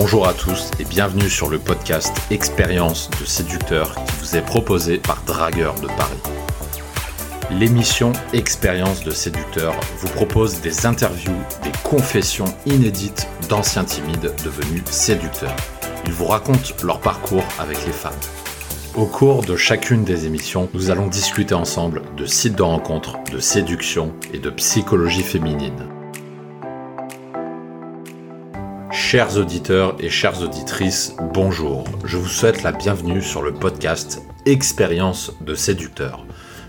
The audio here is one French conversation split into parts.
Bonjour à tous et bienvenue sur le podcast Expérience de séducteur qui vous est proposé par Dragueur de Paris. L'émission Expérience de séducteur vous propose des interviews, des confessions inédites d'anciens timides devenus séducteurs. Ils vous racontent leur parcours avec les femmes. Au cours de chacune des émissions, nous allons discuter ensemble de sites de rencontres, de séduction et de psychologie féminine. Chers auditeurs et chères auditrices, bonjour. Je vous souhaite la bienvenue sur le podcast Expérience de séducteur.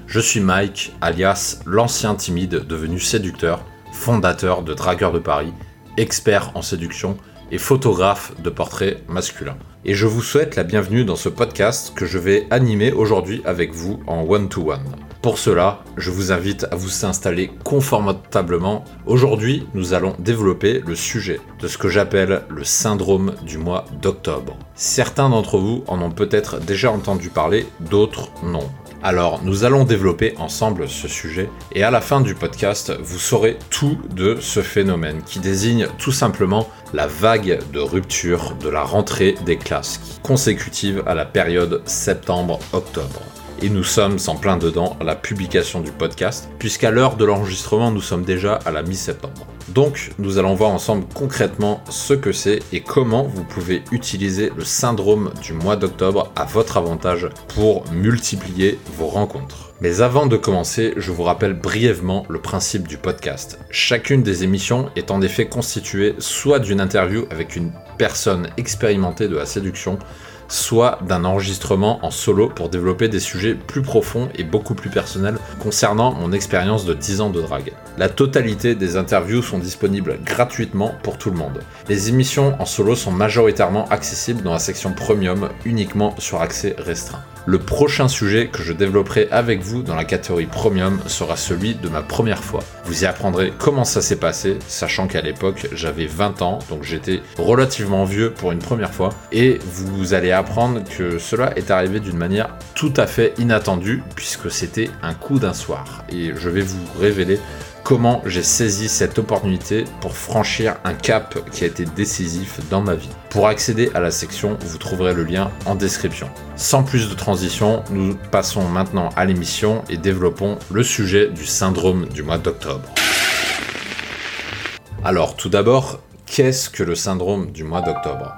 Je suis Mike, alias l'ancien timide devenu séducteur, fondateur de Dragueur de Paris, expert en séduction et photographe de portraits masculins. Et je vous souhaite la bienvenue dans ce podcast que je vais animer aujourd'hui avec vous en one-to-one. Pour cela, je vous invite à vous installer confortablement. Aujourd'hui, nous allons développer le sujet de ce que j'appelle le syndrome du mois d'octobre. Certains d'entre vous en ont peut-être déjà entendu parler, d'autres non. Alors, nous allons développer ensemble ce sujet et à la fin du podcast, vous saurez tout de ce phénomène qui désigne tout simplement la vague de rupture de la rentrée des classes consécutive à la période septembre-octobre et nous sommes en plein dedans à la publication du podcast, puisqu'à l'heure de l'enregistrement, nous sommes déjà à la mi-septembre. Donc, nous allons voir ensemble concrètement ce que c'est et comment vous pouvez utiliser le syndrome du mois d'octobre à votre avantage pour multiplier vos rencontres. Mais avant de commencer, je vous rappelle brièvement le principe du podcast. Chacune des émissions est en effet constituée soit d'une interview avec une personne expérimentée de la séduction, soit d'un enregistrement en solo pour développer des sujets plus profonds et beaucoup plus personnels concernant mon expérience de 10 ans de drague. La totalité des interviews sont disponibles gratuitement pour tout le monde. Les émissions en solo sont majoritairement accessibles dans la section premium uniquement sur accès restreint. Le prochain sujet que je développerai avec vous dans la catégorie premium sera celui de ma première fois. Vous y apprendrez comment ça s'est passé, sachant qu'à l'époque j'avais 20 ans, donc j'étais relativement vieux pour une première fois, et vous allez apprendre que cela est arrivé d'une manière tout à fait inattendue, puisque c'était un coup d'un soir. Et je vais vous révéler comment j'ai saisi cette opportunité pour franchir un cap qui a été décisif dans ma vie. Pour accéder à la section, vous trouverez le lien en description. Sans plus de transition, nous passons maintenant à l'émission et développons le sujet du syndrome du mois d'octobre. Alors tout d'abord, qu'est-ce que le syndrome du mois d'octobre?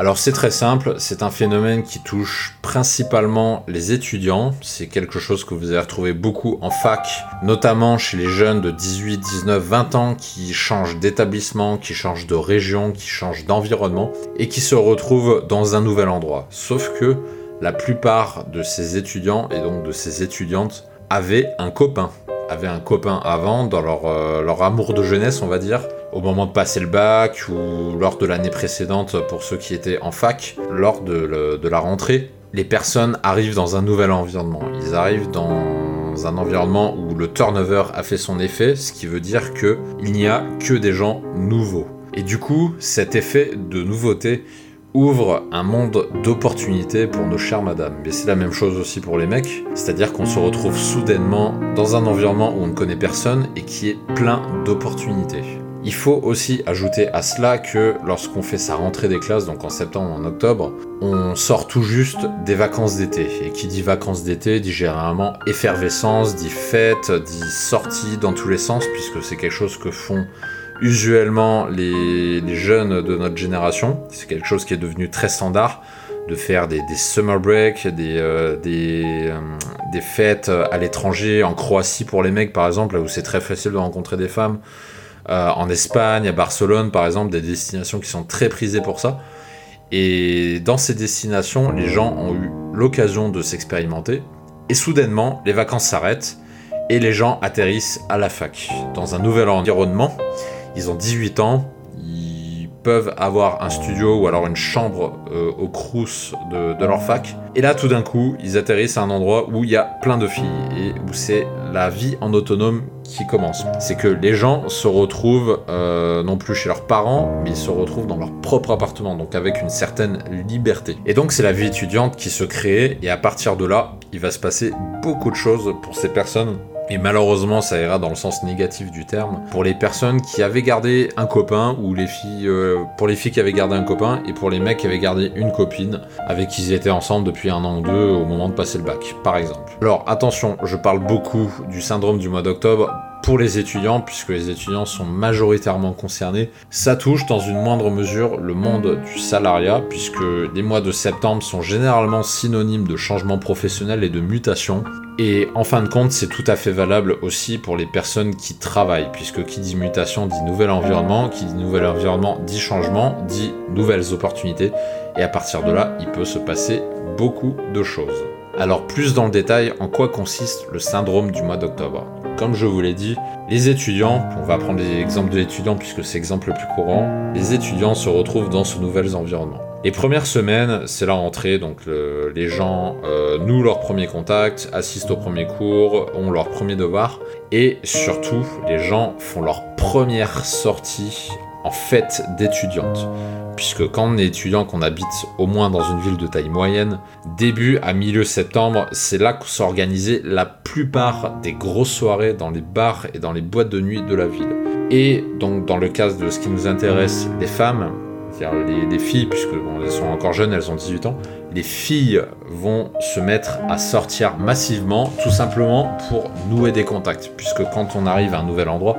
Alors c'est très simple, c'est un phénomène qui touche principalement les étudiants, c'est quelque chose que vous allez retrouver beaucoup en fac, notamment chez les jeunes de 18, 19, 20 ans qui changent d'établissement, qui changent de région, qui changent d'environnement et qui se retrouvent dans un nouvel endroit. Sauf que la plupart de ces étudiants et donc de ces étudiantes avaient un copain, avaient un copain avant dans leur, euh, leur amour de jeunesse on va dire, au moment de passer le bac ou lors de l'année précédente pour ceux qui étaient en fac, lors de, la rentrée, les personnes arrivent dans un nouvel environnement. Ils arrivent dans un environnement où le turnover a fait son effet, ce qui veut dire qu'il n'y a que des gens nouveaux. Et du coup, cet effet de nouveauté ouvre un monde d'opportunités pour nos chères madames. Mais c'est la même chose aussi pour les mecs, c'est-à-dire qu'on se retrouve soudainement dans un environnement où on ne connaît personne et qui est plein d'opportunités. Il faut aussi ajouter à cela que lorsqu'on fait sa rentrée des classes, donc en septembre, en octobre, on sort tout juste des vacances d'été. Et qui dit vacances d'été dit généralement effervescence, dit fête, dit sortie dans tous les sens, puisque c'est quelque chose que font usuellement les, jeunes de notre génération. C'est quelque chose qui est devenu très standard de faire des, summer breaks, des, euh, euh, fêtes à l'étranger, en Croatie pour les mecs par exemple, là où c'est très facile de rencontrer des femmes, euh, en Espagne, à Barcelone par exemple, des destinations qui sont très prisées pour ça. Et dans ces destinations, les gens ont eu l'occasion de s'expérimenter. Et soudainement, les vacances s'arrêtent et les gens atterrissent à la fac, dans un nouvel environnement. Ils ont 18 ans, peuvent avoir un studio ou alors une chambre euh, au crous de, leur fac. Et là, tout d'un coup, ils atterrissent à un endroit où il y a plein de filles et où c'est la vie en autonome qui commence. C'est que les gens se retrouvent euh, non plus chez leurs parents, mais ils se retrouvent dans leur propre appartement, donc avec une certaine liberté. Et donc c'est la vie étudiante qui se crée, et à partir de là, il va se passer beaucoup de choses pour ces personnes et malheureusement ça ira dans le sens négatif du terme, pour les personnes qui avaient gardé un copain, ou les filles, euh, pour les filles qui avaient gardé un copain, et pour les mecs qui avaient gardé une copine, avec qui ils étaient ensemble depuis un an ou deux au moment de passer le bac, par exemple. Alors attention, je parle beaucoup du syndrome du mois d'octobre, pour les étudiants, puisque les étudiants sont majoritairement concernés. Ça touche dans une moindre mesure le monde du salariat, puisque les mois de septembre sont généralement synonymes de changement professionnel et de mutation. Et en fin de compte, c'est tout à fait valable aussi pour les personnes qui travaillent, puisque qui dit mutation dit nouvel environnement, qui dit nouvel environnement dit changement, dit nouvelles opportunités. Et à partir de là, il peut se passer beaucoup de choses. Alors plus dans le détail, en quoi consiste le syndrome du mois d'octobre Comme je vous l'ai dit, les étudiants, on va prendre l'exemple de l'étudiant puisque c'est l'exemple le plus courant, les étudiants se retrouvent dans ce nouvel environnement. Les premières semaines, c'est la rentrée, donc les gens euh, nouent leur premier contact, assistent au premier cours, ont leur premier devoir, et surtout, les gens font leur première sortie en fête d'étudiante. Puisque quand on est étudiant, qu'on habite au moins dans une ville de taille moyenne, début à milieu septembre, c'est là que sont organisées la plupart des grosses soirées dans les bars et dans les boîtes de nuit de la ville. Et donc dans le cas de ce qui nous intéresse, les femmes, c'est-à-dire les, filles, puisque elles sont encore jeunes, elles ont 18 ans, les filles vont se mettre à sortir massivement, tout simplement pour nouer des contacts. Puisque quand on arrive à un nouvel endroit,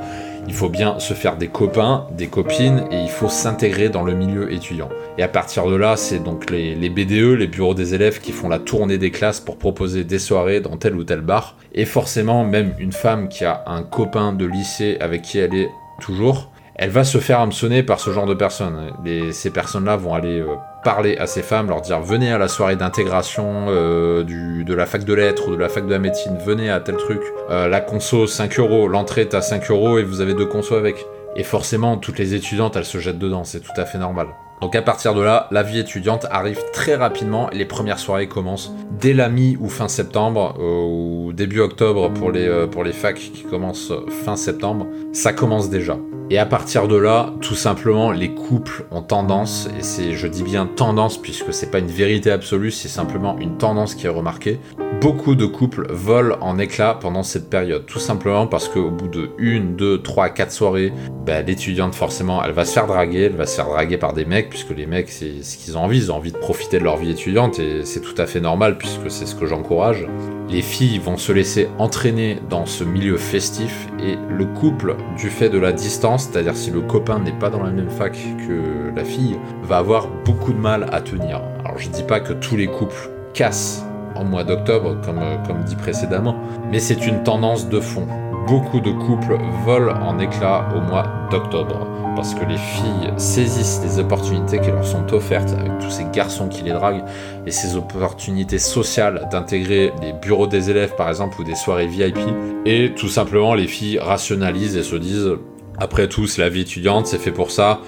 il faut bien se faire des copains, des copines, et il faut s'intégrer dans le milieu étudiant. Et à partir de là, c'est donc les, BDE, les bureaux des élèves, qui font la tournée des classes pour proposer des soirées dans tel ou tel bar. Et forcément, même une femme qui a un copain de lycée avec qui elle est toujours, elle va se faire hameçonner par ce genre de personnes. ces personnes-là vont aller euh, parler à ces femmes, leur dire venez à la soirée d'intégration euh, de la fac de lettres ou de la fac de la médecine, venez à tel truc, euh, la conso 5 euros, l'entrée est à 5 euros et vous avez deux consos avec. Et forcément, toutes les étudiantes, elles se jettent dedans, c'est tout à fait normal. Donc à partir de là, la vie étudiante arrive très rapidement les premières soirées commencent dès la mi ou fin septembre euh, ou début octobre pour les, euh, pour les facs qui commencent fin septembre. Ça commence déjà. Et à partir de là, tout simplement, les couples ont tendance, et c'est, je dis bien tendance puisque c'est pas une vérité absolue, c'est simplement une tendance qui est remarquée. Beaucoup de couples volent en éclats pendant cette période, tout simplement parce qu'au bout de une, deux, trois, quatre soirées, bah, l'étudiante forcément, elle va se faire draguer, elle va se faire draguer par des mecs puisque les mecs, c'est ce qu'ils ont envie, ils ont envie de profiter de leur vie étudiante et c'est tout à fait normal puisque c'est ce que j'encourage. Les filles vont se laisser entraîner dans ce milieu festif et le couple, du fait de la distance, c'est-à-dire si le copain n'est pas dans la même fac que la fille, va avoir beaucoup de mal à tenir. Alors je dis pas que tous les couples cassent en mois d'octobre, comme, comme dit précédemment, mais c'est une tendance de fond. Beaucoup de couples volent en éclats au mois d'octobre parce que les filles saisissent les opportunités qui leur sont offertes avec tous ces garçons qui les draguent et ces opportunités sociales d'intégrer les bureaux des élèves par exemple ou des soirées VIP et tout simplement les filles rationalisent et se disent après tout c'est la vie étudiante c'est fait pour ça.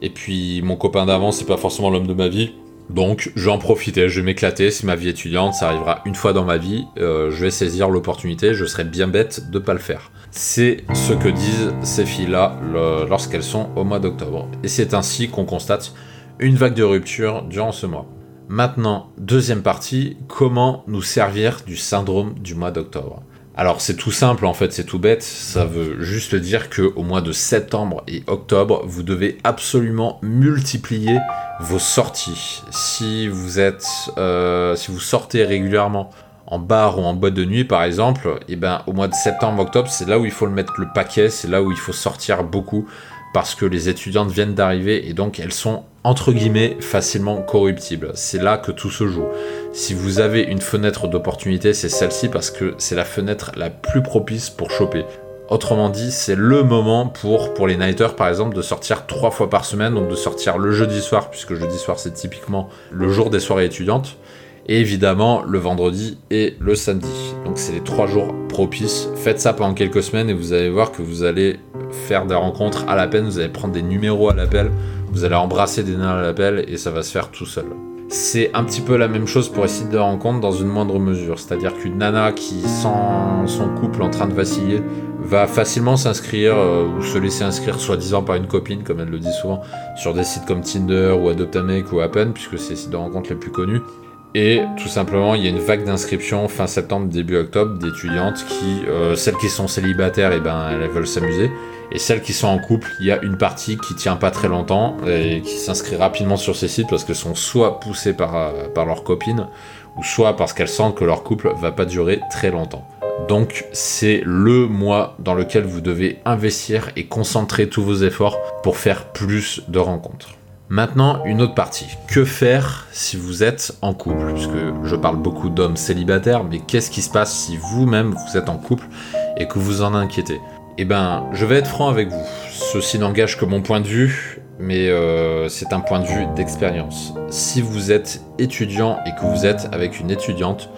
Et puis mon copain d'avant c'est pas forcément l'homme de ma vie donc je vais en profiter, je vais m'éclater, c'est ma vie étudiante, ça arrivera une fois dans ma vie, euh, je vais saisir l'opportunité, je serais bien bête de pas le faire. C'est ce que disent ces filles-là lorsqu'elles sont au mois d'octobre. Et c'est ainsi qu'on constate une vague de rupture durant ce mois. Maintenant, deuxième partie, comment nous servir du syndrome du mois d'octobre? Alors c'est tout simple en fait, c'est tout bête, ça veut juste dire que au mois de septembre et octobre, vous devez absolument multiplier vos sorties. Si vous êtes, euh, si vous sortez régulièrement en bar ou en boîte de nuit par exemple, et eh ben au mois de septembre, octobre, c'est là où il faut le mettre le paquet, c'est là où il faut sortir beaucoup parce que les étudiantes viennent d'arriver et donc elles sont entre guillemets facilement corruptibles. C'est là que tout se joue. Si vous avez une fenêtre d'opportunité, c'est celle-ci parce que c'est la fenêtre la plus propice pour choper. Autrement dit, c'est le moment pour, pour les nighters par exemple de sortir trois fois par semaine, donc de sortir le jeudi soir, puisque jeudi soir c'est typiquement le jour des soirées étudiantes, et évidemment le vendredi et le samedi. Donc c'est les trois jours propices. Faites ça pendant quelques semaines et vous allez voir que vous allez faire des rencontres à l'appel, vous allez prendre des numéros à l'appel, vous allez embrasser des nains à l'appel et ça va se faire tout seul. C'est un petit peu la même chose pour essayer de rencontres dans une moindre mesure. C'est-à-dire qu'une nana qui sent son couple en train de vaciller va facilement s'inscrire euh, ou se laisser inscrire soi-disant par une copine, comme elle le dit souvent, sur des sites comme Tinder ou Adopt ou Appen, puisque c'est les sites de rencontres les plus connus. Et tout simplement, il y a une vague d'inscriptions fin septembre, début octobre d'étudiantes qui, euh, celles qui sont célibataires, et eh ben, elles veulent s'amuser. Et celles qui sont en couple, il y a une partie qui tient pas très longtemps et qui s'inscrit rapidement sur ces sites parce qu'elles sont soit poussées par, euh, par leurs copines ou soit parce qu'elles sentent que leur couple va pas durer très longtemps. Donc c'est le mois dans lequel vous devez investir et concentrer tous vos efforts pour faire plus de rencontres. Maintenant, une autre partie. Que faire si vous êtes en couple? Puisque je parle beaucoup d'hommes célibataires, mais qu'est-ce qui se passe si vous-même vous êtes en couple et que vous en inquiétez? Eh ben, je vais être franc avec vous. Ceci n'engage que mon point de vue, mais euh, c'est un point de vue d'expérience. Si vous êtes étudiant et que vous êtes avec une étudiante,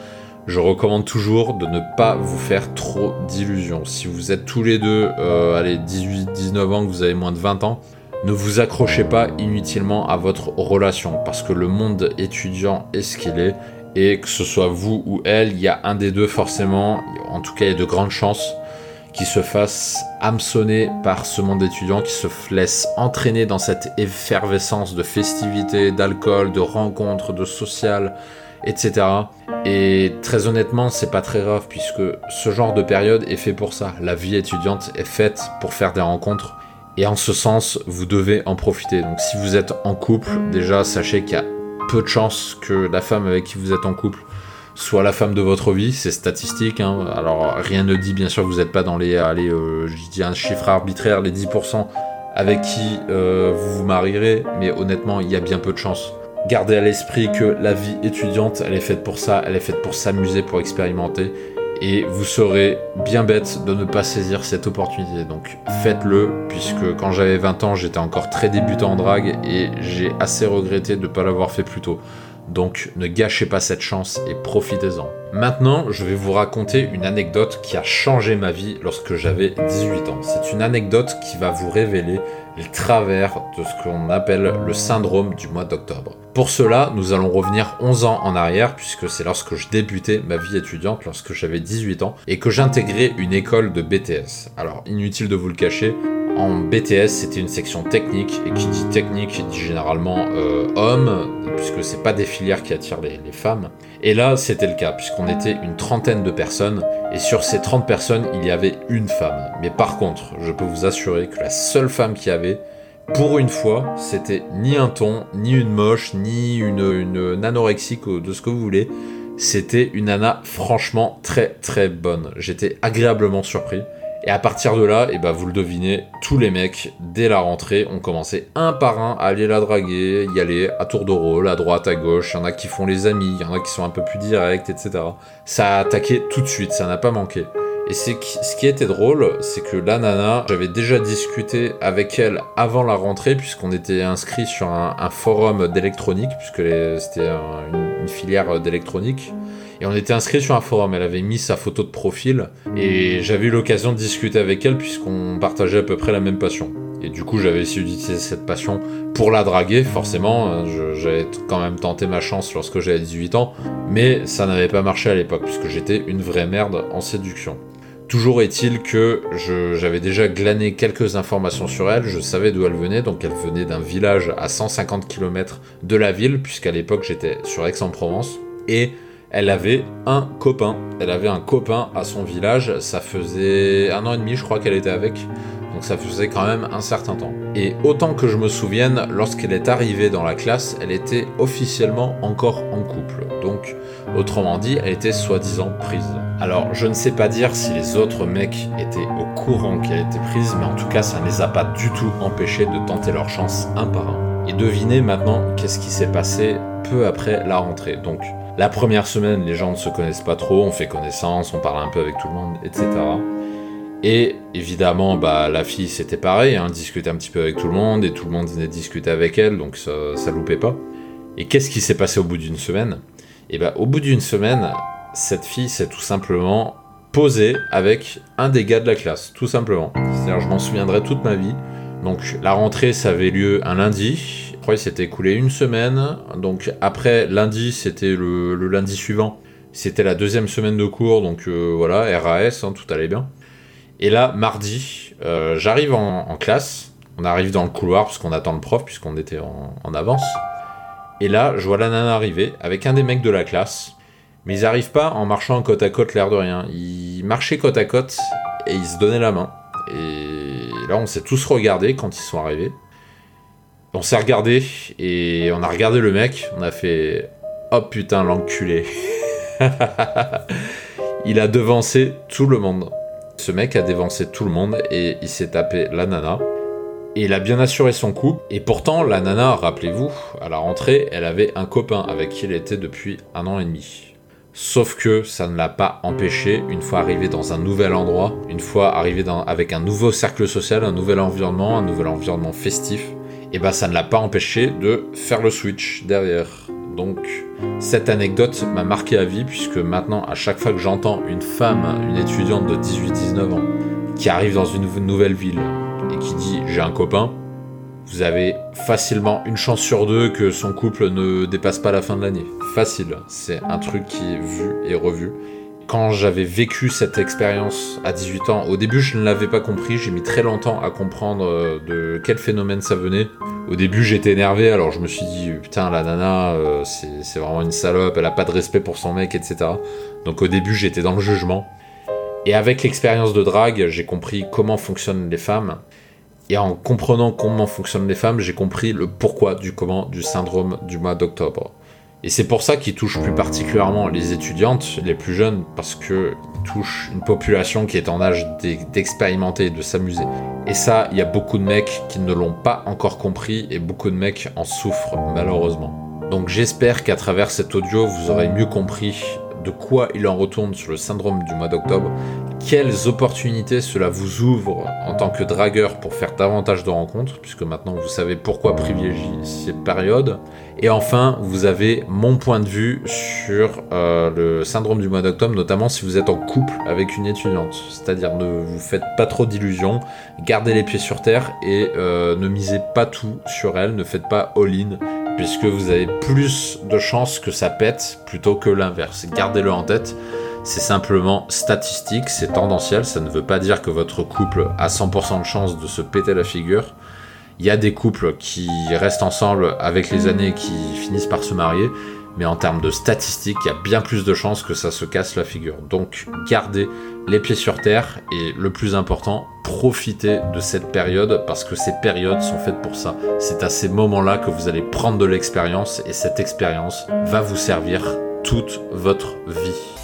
je recommande toujours de ne pas vous faire trop d'illusions. Si vous êtes tous les deux, euh, allez, 18-19 ans, que vous avez moins de 20 ans, ne vous accrochez pas inutilement à votre relation parce que le monde étudiant est ce qu'il est et que ce soit vous ou elle, il y a un des deux forcément, en tout cas il y a de grandes chances qui se fasse hameçonner par ce monde étudiant, qui se laisse entraîner dans cette effervescence de festivités, d'alcool, de rencontres, de social, etc. Et très honnêtement, c'est pas très grave puisque ce genre de période est fait pour ça. La vie étudiante est faite pour faire des rencontres et en ce sens, vous devez en profiter. Donc si vous êtes en couple, déjà sachez qu'il y a peu de chances que la femme avec qui vous êtes en couple soit la femme de votre vie, c'est statistique. Hein. Alors rien ne dit bien sûr vous n'êtes pas dans les, allez, euh, je un chiffre arbitraire, les 10% avec qui euh, vous vous marierez, mais honnêtement, il y a bien peu de chances. Gardez à l'esprit que la vie étudiante, elle est faite pour ça, elle est faite pour s'amuser, pour expérimenter, et vous serez bien bête de ne pas saisir cette opportunité. Donc faites-le, puisque quand j'avais 20 ans, j'étais encore très débutant en drague et j'ai assez regretté de ne pas l'avoir fait plus tôt. Donc ne gâchez pas cette chance et profitez-en. Maintenant, je vais vous raconter une anecdote qui a changé ma vie lorsque j'avais 18 ans. C'est une anecdote qui va vous révéler les travers de ce qu'on appelle le syndrome du mois d'octobre. Pour cela, nous allons revenir 11 ans en arrière, puisque c'est lorsque je débutais ma vie étudiante, lorsque j'avais 18 ans, et que j'intégrais une école de BTS. Alors, inutile de vous le cacher, en BTS, c'était une section technique, et qui dit technique dit généralement euh, homme, puisque c'est pas des filières qui attirent les, femmes. Et là, c'était le cas, puisqu'on était une trentaine de personnes, et sur ces 30 personnes, il y avait une femme. Mais par contre, je peux vous assurer que la seule femme qu'il y avait, pour une fois, c'était ni un ton, ni une moche, ni une, une anorexique, de ce que vous voulez. C'était une nana franchement très très bonne. J'étais agréablement surpris. Et à partir de là, et eh ben vous le devinez, tous les mecs, dès la rentrée, ont commencé un par un à aller la draguer, y aller à tour de rôle, à droite, à gauche. Il y en a qui font les amis, il y en a qui sont un peu plus directs, etc. Ça a attaqué tout de suite, ça n'a pas manqué. Et c'est ce qui était drôle, c'est que la nana, j'avais déjà discuté avec elle avant la rentrée, puisqu'on était inscrit sur un, forum d'électronique, puisque c'était une, une, filière d'électronique. Et on était inscrit sur un forum, elle avait mis sa photo de profil, et j'avais eu l'occasion de discuter avec elle, puisqu'on partageait à peu près la même passion. Et du coup, j'avais essayé d'utiliser cette passion pour la draguer, forcément. J'avais quand même tenté ma chance lorsque j'avais 18 ans, mais ça n'avait pas marché à l'époque, puisque j'étais une vraie merde en séduction. Toujours est-il que j'avais déjà glané quelques informations sur elle, je savais d'où elle venait, donc elle venait d'un village à 150 km de la ville, puisqu'à l'époque j'étais sur Aix-en-Provence, et elle avait un copain. Elle avait un copain à son village, ça faisait un an et demi je crois qu'elle était avec, donc ça faisait quand même un certain temps. Et autant que je me souvienne, lorsqu'elle est arrivée dans la classe, elle était officiellement encore en couple. Donc, autrement dit, elle était soi-disant prise. Alors, je ne sais pas dire si les autres mecs étaient au courant qu'elle était prise, mais en tout cas, ça ne les a pas du tout empêchés de tenter leur chance un par un. Et devinez maintenant qu'est-ce qui s'est passé peu après la rentrée. Donc, la première semaine, les gens ne se connaissent pas trop, on fait connaissance, on parle un peu avec tout le monde, etc. Et évidemment, bah, la fille, c'était pareil, hein, discutait un petit peu avec tout le monde, et tout le monde venait discuter avec elle, donc ça, ça loupait pas. Et qu'est-ce qui s'est passé au bout d'une semaine? Et bah, au bout d'une semaine, cette fille s'est tout simplement posée avec un des gars de la classe, tout simplement. C'est-à-dire, je m'en souviendrai toute ma vie. Donc, la rentrée, ça avait lieu un lundi. Je crois qu'il s'était écoulé une semaine. Donc, après lundi, c'était le, lundi suivant. C'était la deuxième semaine de cours, donc euh, voilà, RAS, hein, tout allait bien. Et là, mardi, euh, j'arrive en, classe. On arrive dans le couloir parce qu'on attend le prof, puisqu'on était en, avance. Et là, je vois la nana arriver avec un des mecs de la classe. Mais ils arrivent pas en marchant côte à côte, l'air de rien. Ils marchaient côte à côte et ils se donnaient la main. Et là, on s'est tous regardés quand ils sont arrivés. On s'est regardé et on a regardé le mec. On a fait Oh putain, l'enculé. il a devancé tout le monde. Ce mec a devancé tout le monde et il s'est tapé la nana. Et il a bien assuré son coup. Et pourtant, la nana, rappelez-vous, à la rentrée, elle avait un copain avec qui elle était depuis un an et demi. Sauf que ça ne l'a pas empêché, une fois arrivé dans un nouvel endroit, une fois arrivé avec un nouveau cercle social, un nouvel environnement, un nouvel environnement festif, et ben ça ne l'a pas empêché de faire le switch derrière. Donc cette anecdote m'a marqué à vie puisque maintenant à chaque fois que j'entends une femme, une étudiante de 18-19 ans, qui arrive dans une nouvelle ville et qui dit j'ai un copain, vous avez facilement une chance sur deux que son couple ne dépasse pas la fin de l'année. Facile, c'est un truc qui est vu et revu. Quand j'avais vécu cette expérience à 18 ans, au début je ne l'avais pas compris, j'ai mis très longtemps à comprendre euh, de quel phénomène ça venait. Au début j'étais énervé, alors je me suis dit putain la nana euh, c'est vraiment une salope, elle a pas de respect pour son mec, etc. Donc au début j'étais dans le jugement. Et avec l'expérience de drague, j'ai compris comment fonctionnent les femmes et en comprenant comment fonctionnent les femmes, j'ai compris le pourquoi du comment du syndrome du mois d'octobre. Et c'est pour ça qu'il touche plus particulièrement les étudiantes, les plus jeunes, parce qu'il touche une population qui est en âge d'expérimenter de s'amuser. Et ça, il y a beaucoup de mecs qui ne l'ont pas encore compris et beaucoup de mecs en souffrent malheureusement. Donc j'espère qu'à travers cet audio, vous aurez mieux compris de quoi il en retourne sur le syndrome du mois d'octobre, quelles opportunités cela vous ouvre en tant que dragueur pour faire davantage de rencontres, puisque maintenant vous savez pourquoi privilégier cette période. Et enfin, vous avez mon point de vue sur euh, le syndrome du mois d'octobre, notamment si vous êtes en couple avec une étudiante. C'est-à-dire ne vous faites pas trop d'illusions, gardez les pieds sur terre et euh, ne misez pas tout sur elle, ne faites pas all-in puisque vous avez plus de chances que ça pète plutôt que l'inverse. Gardez-le en tête. C'est simplement statistique, c'est tendanciel, ça ne veut pas dire que votre couple a 100% de chance de se péter la figure. Il y a des couples qui restent ensemble avec les années et qui finissent par se marier, mais en termes de statistiques, il y a bien plus de chances que ça se casse la figure. Donc gardez les pieds sur terre et le plus important, profitez de cette période parce que ces périodes sont faites pour ça. C'est à ces moments-là que vous allez prendre de l'expérience et cette expérience va vous servir toute votre vie.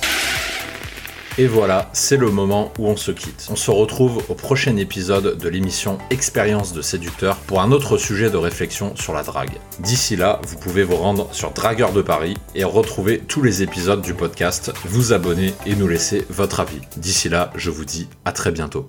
Et voilà, c'est le moment où on se quitte. On se retrouve au prochain épisode de l'émission Expérience de séducteur pour un autre sujet de réflexion sur la drague. D'ici là, vous pouvez vous rendre sur Dragueur de Paris et retrouver tous les épisodes du podcast, vous abonner et nous laisser votre avis. D'ici là, je vous dis à très bientôt.